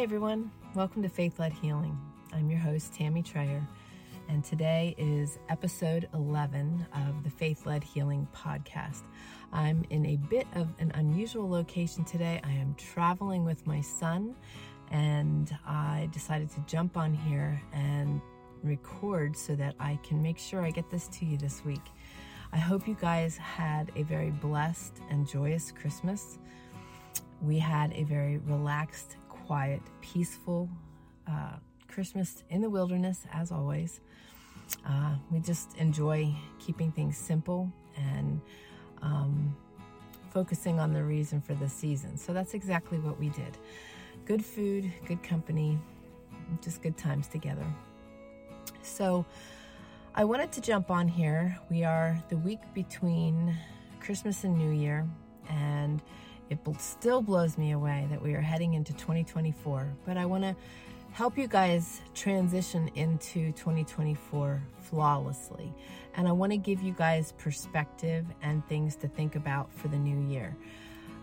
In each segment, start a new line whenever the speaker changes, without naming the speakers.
everyone. Welcome to Faith Led Healing. I'm your host, Tammy Trayer, and today is episode 11 of the Faith Led Healing podcast. I'm in a bit of an unusual location today. I am traveling with my son, and I decided to jump on here and record so that I can make sure I get this to you this week. I hope you guys had a very blessed and joyous Christmas. We had a very relaxed, quiet, peaceful uh, Christmas in the wilderness, as always. Uh, we just enjoy keeping things simple and um, focusing on the reason for the season. So that's exactly what we did. Good food, good company, just good times together. So I wanted to jump on here. We are the week between Christmas and New Year, and it still blows me away that we are heading into 2024. But I want to help you guys transition into 2024 flawlessly. And I want to give you guys perspective and things to think about for the new year.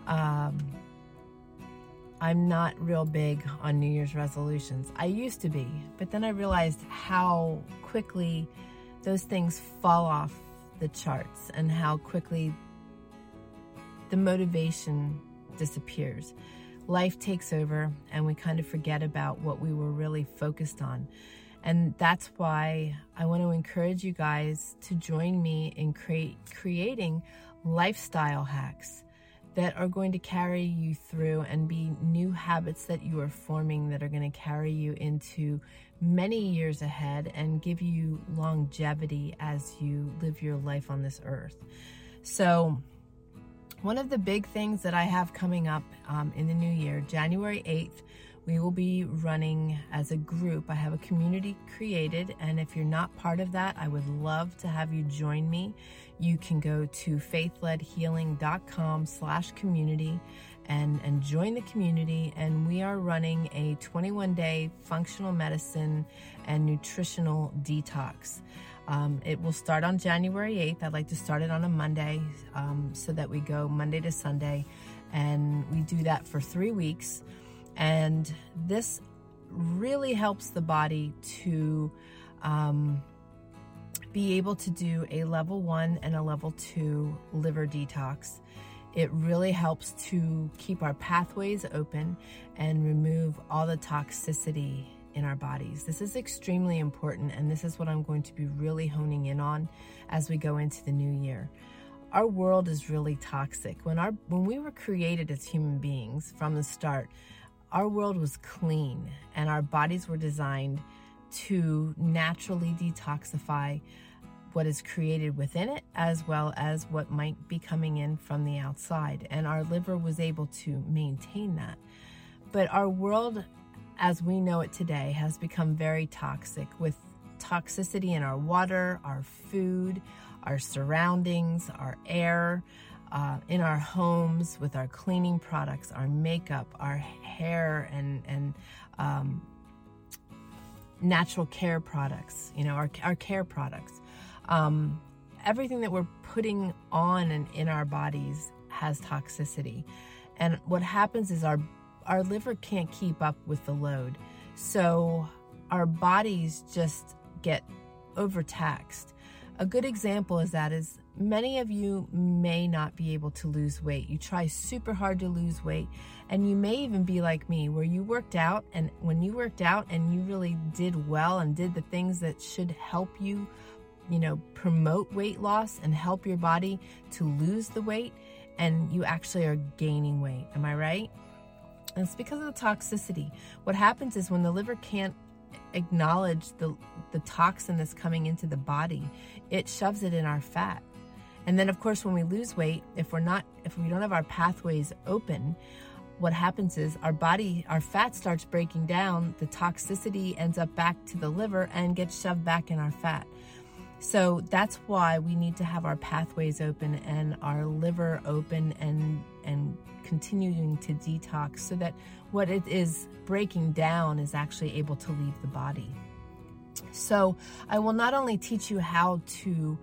Um, I'm not real big on New Year's resolutions. I used to be, but then I realized how quickly those things fall off the charts and how quickly the motivation disappears life takes over and we kind of forget about what we were really focused on. And that's why I want to encourage you guys to join me in create, creating lifestyle hacks that are going to carry you through and be new habits that you are forming that are going to carry you into many years ahead and give you longevity as you live your life on this earth. So, one of the big things that I have coming up um, in the new year, January 8th, we will be running as a group. I have a community created, and if you're not part of that, I would love to have you join me. You can go to faithledhealing.com slash community and, and join the community. And we are running a 21 day functional medicine and nutritional detox. Um, it will start on January 8th. I'd like to start it on a Monday um, so that we go Monday to Sunday. And we do that for three weeks. And this really helps the body to um, be able to do a level one and a level two liver detox. It really helps to keep our pathways open and remove all the toxicity in our bodies. This is extremely important, and this is what I'm going to be really honing in on as we go into the new year. Our world is really toxic. When our when we were created as human beings from the start, our world was clean and our bodies were designed to naturally detoxify what is created within it as well as what might be coming in from the outside. And our liver was able to maintain that. But our world as we know it today, has become very toxic with toxicity in our water, our food, our surroundings, our air, uh, in our homes, with our cleaning products, our makeup, our hair, and and um, natural care products. You know, our our care products. Um, everything that we're putting on and in our bodies has toxicity, and what happens is our our liver can't keep up with the load. So our bodies just get overtaxed. A good example is that is many of you may not be able to lose weight. You try super hard to lose weight and you may even be like me where you worked out and when you worked out and you really did well and did the things that should help you, you know, promote weight loss and help your body to lose the weight and you actually are gaining weight. Am I right? And it's because of the toxicity. What happens is when the liver can't acknowledge the, the toxin that's coming into the body, it shoves it in our fat. And then, of course, when we lose weight, if we're not, if we don't have our pathways open, what happens is our body, our fat starts breaking down, the toxicity ends up back to the liver and gets shoved back in our fat. So that's why we need to have our pathways open and our liver open and and continuing to detox so that what it is breaking down is actually able to leave the body. So, I will not only teach you how to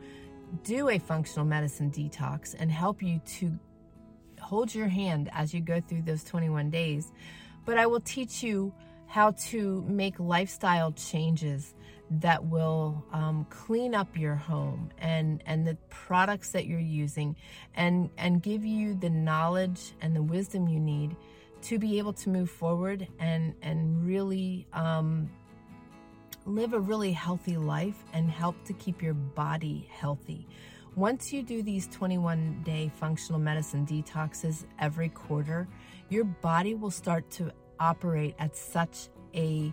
do a functional medicine detox and help you to hold your hand as you go through those 21 days, but I will teach you how to make lifestyle changes that will um, clean up your home and and the products that you're using and and give you the knowledge and the wisdom you need to be able to move forward and and really um, live a really healthy life and help to keep your body healthy. Once you do these 21 day functional medicine detoxes every quarter, your body will start to operate at such a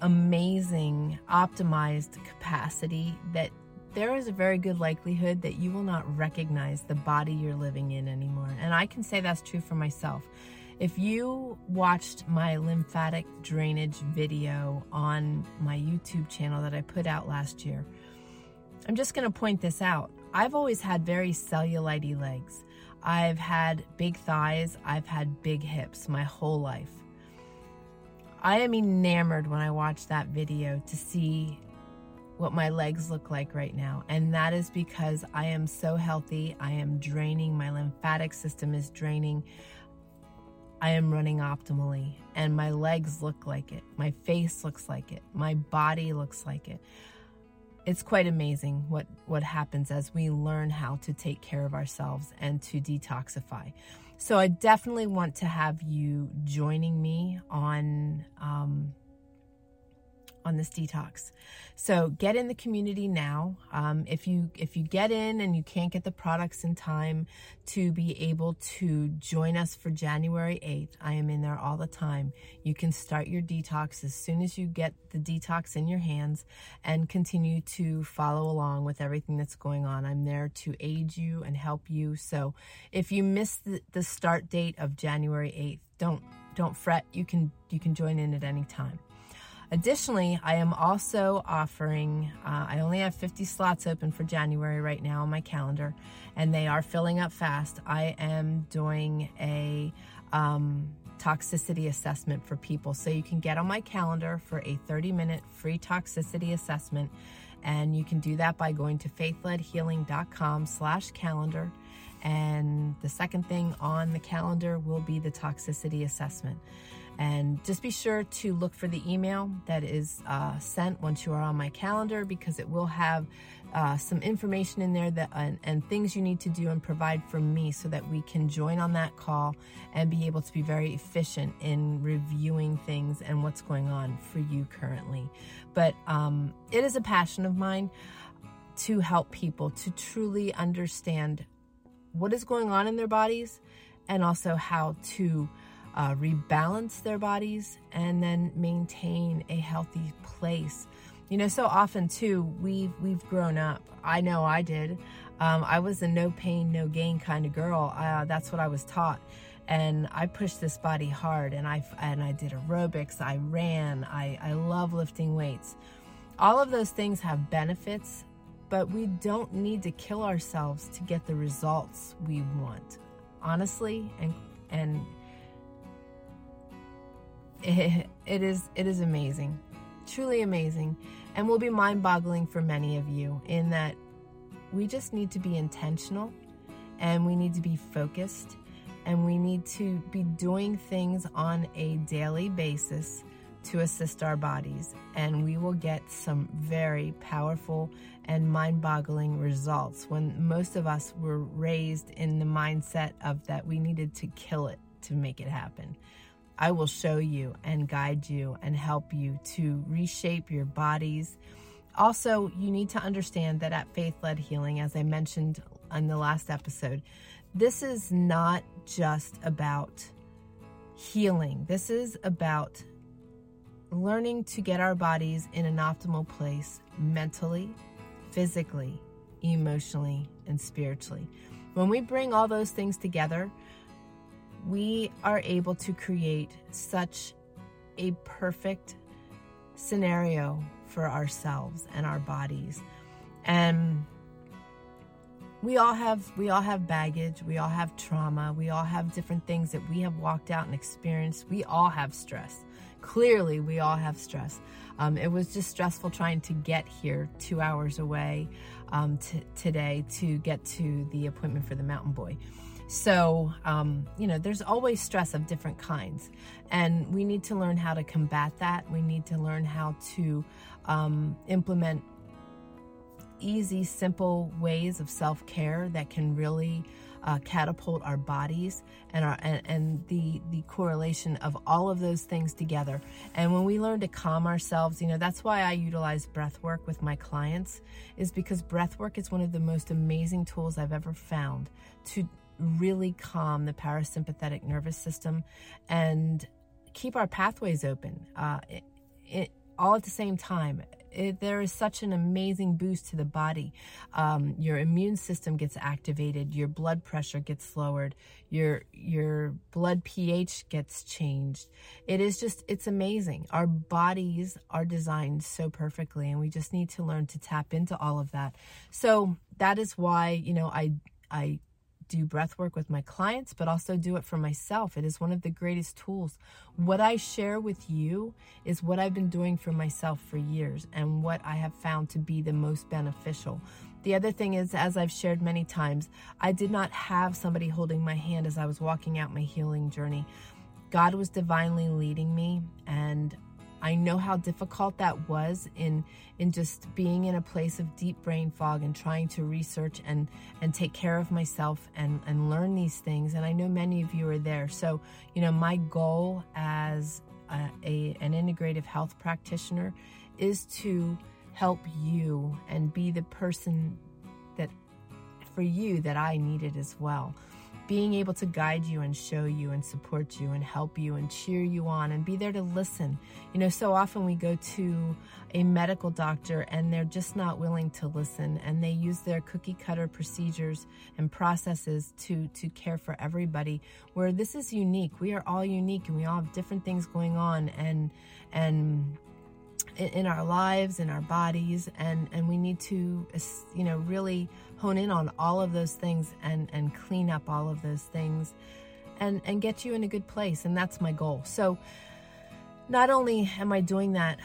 amazing optimized capacity that there is a very good likelihood that you will not recognize the body you're living in anymore. And I can say that's true for myself. If you watched my lymphatic drainage video on my YouTube channel that I put out last year, I'm just going to point this out. I've always had very cellulite legs. I've had big thighs. I've had big hips my whole life. I am enamored when I watch that video to see what my legs look like right now. And that is because I am so healthy. I am draining. My lymphatic system is draining. I am running optimally. And my legs look like it. My face looks like it. My body looks like it. It's quite amazing what, what happens as we learn how to take care of ourselves and to detoxify. So I definitely want to have you joining me on um, on this detox. So get in the community now. Um, if you if you get in and you can't get the products in time to be able to join us for January 8th, I am in there all the time. You can start your detox as soon as you get the detox in your hands and continue to follow along with everything that's going on. I'm there to aid you and help you. So if you miss the, the start date of January 8th, don't don't fret. You can you can join in at any time. Additionally, I am also offering, uh, I only have 50 slots open for January right now on my calendar, and they are filling up fast. I am doing a um, toxicity assessment for people. So you can get on my calendar for a 30 minute free toxicity assessment. And you can do that by going to faithledhealing.com slash calendar. And the second thing on the calendar will be the toxicity assessment. And just be sure to look for the email that is uh, sent once you are on my calendar because it will have uh, some information in there that and, things you need to do and provide for me so that we can join on that call and be able to be very efficient in reviewing things and what's going on for you currently. But um, it is a passion of mine to help people to truly understand what is going on in their bodies and also how to uh, rebalance their bodies, and then maintain a healthy place. You know, so often too, we've we've grown up. I know I did. Um, I was a no pain, no gain kind of girl. Uh, that's what I was taught, and I pushed this body hard. And I and I did aerobics. I ran. I I love lifting weights. All of those things have benefits, but we don't need to kill ourselves to get the results we want. Honestly, and and it, is it is amazing, truly amazing, and will be mind-boggling for many of you in that we just need to be intentional and we need to be focused and we need to be doing things on a daily basis to assist our bodies. And we will get some very powerful and mind-boggling results when most of us were raised in the mindset of that we needed to kill it to make it happen I will show you and guide you and help you to reshape your bodies. Also, you need to understand that at Faith Led Healing, as I mentioned in the last episode, this is not just about healing. This is about learning to get our bodies in an optimal place mentally, physically, emotionally, and spiritually. When we bring all those things together, we are able to create such a perfect scenario for ourselves and our bodies. And we all have we all have baggage, we all have trauma, we all have different things that we have walked out and experienced. We all have stress. Clearly, we all have stress. Um, it was just stressful trying to get here two hours away um, t- today to get to the appointment for the mountain boy. So, um, you know, there's always stress of different kinds. And we need to learn how to combat that. We need to learn how to um, implement easy, simple ways of self care that can really uh, catapult our bodies and our and, and the the correlation of all of those things together. And when we learn to calm ourselves, you know, that's why I utilize breath work with my clients, is because breath work is one of the most amazing tools I've ever found to really calm the parasympathetic nervous system and keep our pathways open. Uh, it, it, all at the same time it, there is such an amazing boost to the body. Um, your immune system gets activated, your blood pressure gets lowered, your your blood pH gets changed. It is just it's amazing. Our bodies are designed so perfectly, and we just need to learn to tap into all of that. So that is why you know I I do breath work with my clients, but also do it for myself. It is one of the greatest tools. What I share with you is what I've been doing for myself for years and what I have found to be the most beneficial. The other thing is, as I've shared many times, I did not have somebody holding my hand as I was walking out my healing journey. God was divinely leading me, and I know how difficult that was in in just being in a place of deep brain fog and trying to research and and take care of myself and and learn these things and I know many of you are there. So, you know, my goal as a, a an integrative health practitioner is to help you and be the person that for you that I needed as well being able to guide you and show you and support you and help you and cheer you on and be there to listen. You know, so often we go to a medical doctor and they're just not willing to listen and they use their cookie cutter procedures and processes to to care for everybody where this is unique. We are all unique and we all have different things going on and and in our lives in our bodies and and we need to you know really hone in on all of those things and and clean up all of those things and and get you in a good place and that's my goal so not only am i doing that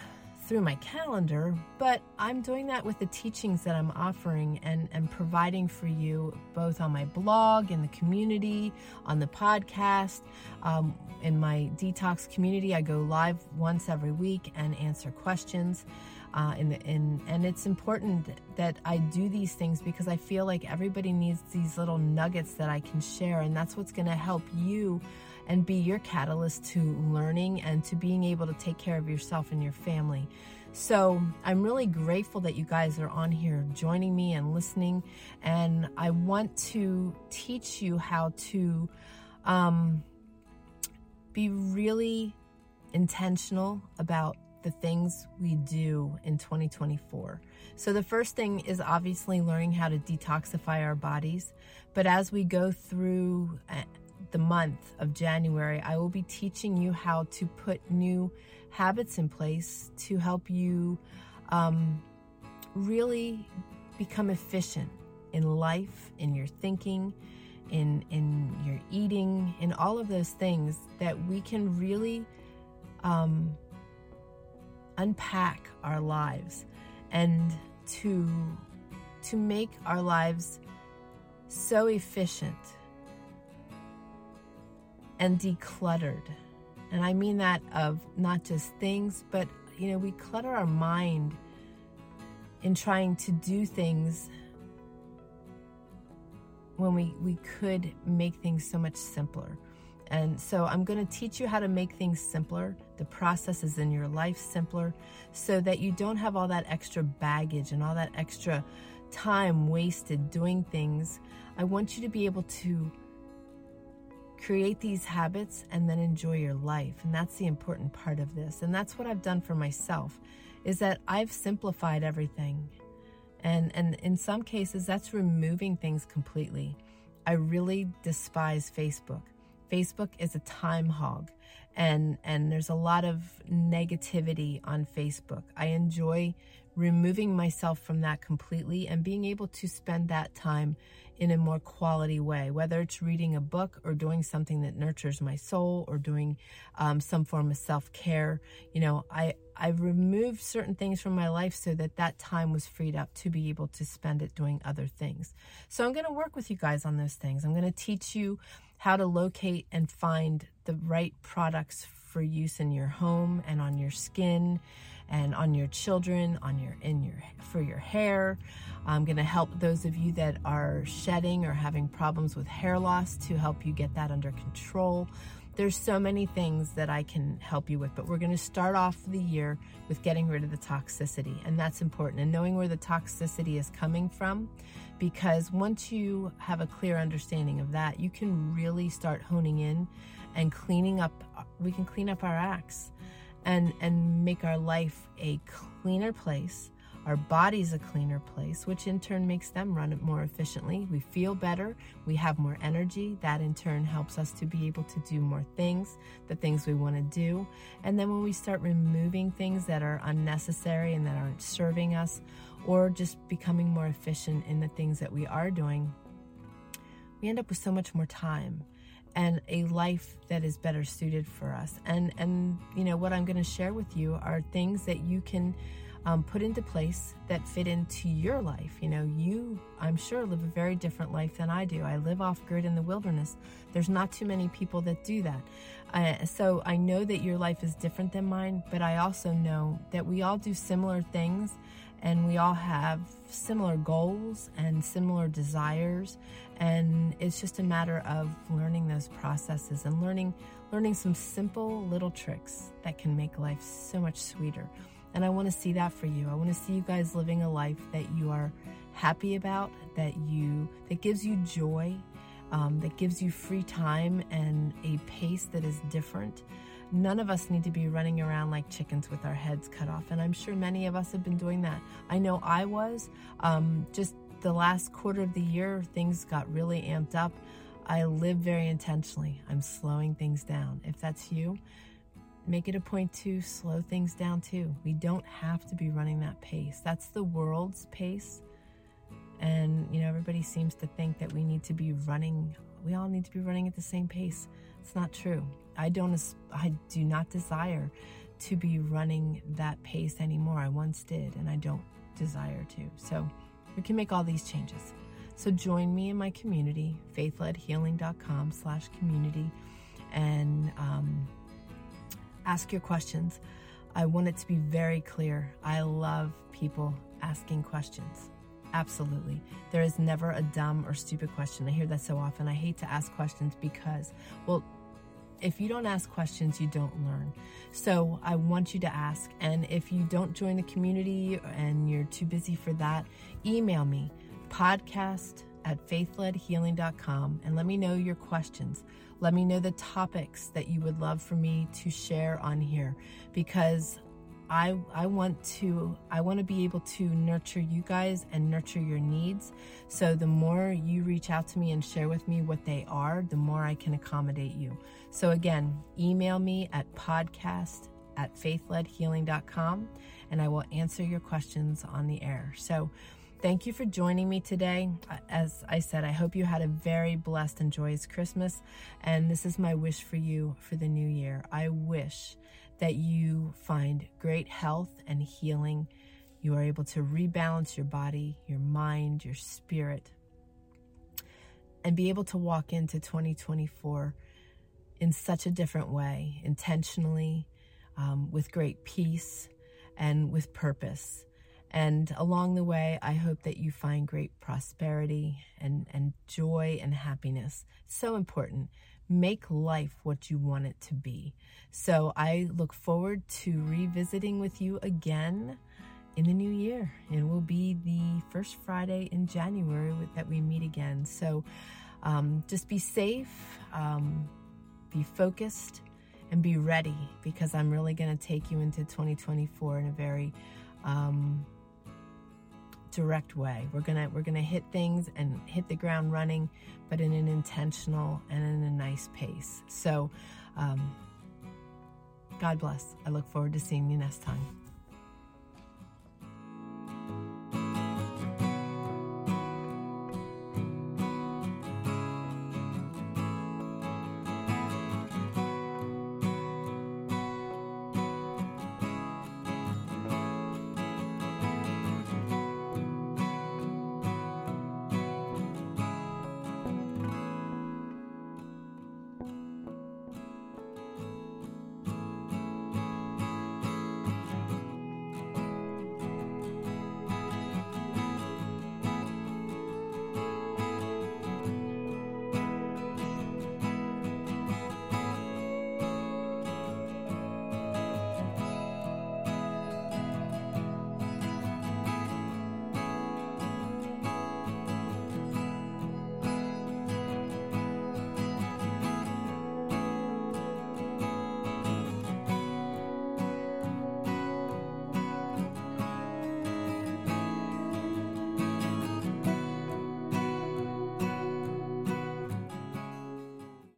through my calendar, but I'm doing that with the teachings that I'm offering and, and providing for you both on my blog, in the community, on the podcast. Um, in my detox community, I go live once every week and answer questions. Uh, the, in, and it's important that I do these things because I feel like everybody needs these little nuggets that I can share, and that's what's going to help you and be your catalyst to learning and to being able to take care of yourself and your family. So I'm really grateful that you guys are on here joining me and listening. And I want to teach you how to um, be really intentional about the things we do in 2024. So, the first thing is obviously learning how to detoxify our bodies. But as we go through the month of January, I will be teaching you how to put new habits in place to help you um, really become efficient in life, in your thinking, in in your eating, in all of those things that we can really um, unpack our lives and to to make our lives so efficient and decluttered. And I mean that of not just things, but you know, we clutter our mind in trying to do things when we, we could make things so much simpler. And so I'm going to teach you how to make things simpler, the processes in your life simpler, so that you don't have all that extra baggage and all that extra time wasted doing things. I want you to be able to create these habits and then enjoy your life. And that's the important part of this. And that's what i've done for myself is that i've simplified everything. And and in some cases that's removing things completely. I really despise facebook facebook is a time hog and and there's a lot of negativity on facebook. I enjoy removing myself from that completely and being able to spend that time in a more quality way, whether it's reading a book or doing something that nurtures my soul or doing um, some form of self care. You know, I, I've removed certain things from my life so that that time was freed up to be able to spend it doing other things. So I'm going to work with you guys on those things. I'm going to teach you how to locate and find the right products for use in your home and on your skin and on your children, on your in your for your hair. I'm going to help those of you that are shedding or having problems with hair loss to help you get that under control. There's so many things that I can help you with, but we're going to start off the year with getting rid of the toxicity, and that's important. And knowing where the toxicity is coming from, because once you have a clear understanding of that, you can really start honing in and cleaning up. We can clean up our acts and and make our life a cleaner place our body's a cleaner place which in turn makes them run more efficiently. We feel better. We have more energy. That in turn helps us to be able to do more things the things we want to do. And then when we start removing things that are unnecessary and that aren't serving us or just becoming more efficient in the things that we are doing we end up with so much more time and a life that is better suited for us. And and you know what I'm going to share with you are things that you can um, put into place that fit into your life. You know, you I'm sure live a very different life than I do. I live off grid in the wilderness. There's not too many people that do that. Uh, so I know that your life is different than mine, but I also know that we all do similar things and we all have similar goals and similar desires and it's just a matter of learning those processes and learning learning some simple little tricks that can make life so much sweeter. And i want to see that for you. I want to see you guys living a life that you are happy about that you that gives you joy um, that gives you free time and a pace that is different None of us need to be running around like chickens with our heads cut off. And I'm sure many of us have been doing that. I know I was. Um, just the last quarter of the year, things got really amped up. I live very intentionally. I'm slowing things down. If that's you, make it a point to slow things down too. We don't have to be running that pace. That's the world's pace. And, you know, everybody seems to think that we need to be running, we all need to be running at the same pace. It's not true. I don't I do not desire to be running that pace anymore. I once did and I don't desire to. So we can make all these changes. So join me in my community, faithledhealing.com slash community, and um, ask your questions. I want it to be very clear. I love people asking questions. Absolutely. There is never a dumb or stupid question. I hear that so often. I hate to ask questions because, well, if you don't ask questions, you don't learn. So I want you to ask. And if you don't join the community and you're too busy for that, email me podcast at faithledhealing.com and let me know your questions. Let me know the topics that you would love for me to share on here because I I want to I want to be able to nurture you guys and nurture your needs. So the more you reach out to me and share with me what they are, the more I can accommodate you. So again, email me at podcast at faithledhealing.com and I will answer your questions on the air. So thank you for joining me today. Uh, as I said, I hope you had a very blessed and joyous Christmas. And this is my wish for you for the new year. I wish that you find great health and healing. You are able to rebalance your body, your mind, your spirit, and be able to walk into 2024 in such a different way, intentionally, um, with great peace and with purpose. And along the way, I hope that you find great prosperity and, and joy and happiness. So important make life what you want it to be. So I look forward to revisiting with you again in the new year. It will be the first Friday in January that we meet again. So um, just be safe, um, be focused, and be ready because I'm really going to take you into 2024 in a very um, direct way. We're gonna we're gonna hit things and hit the ground running, but in an intentional and in a nice pace. So, um, God bless. I look forward to seeing you next time.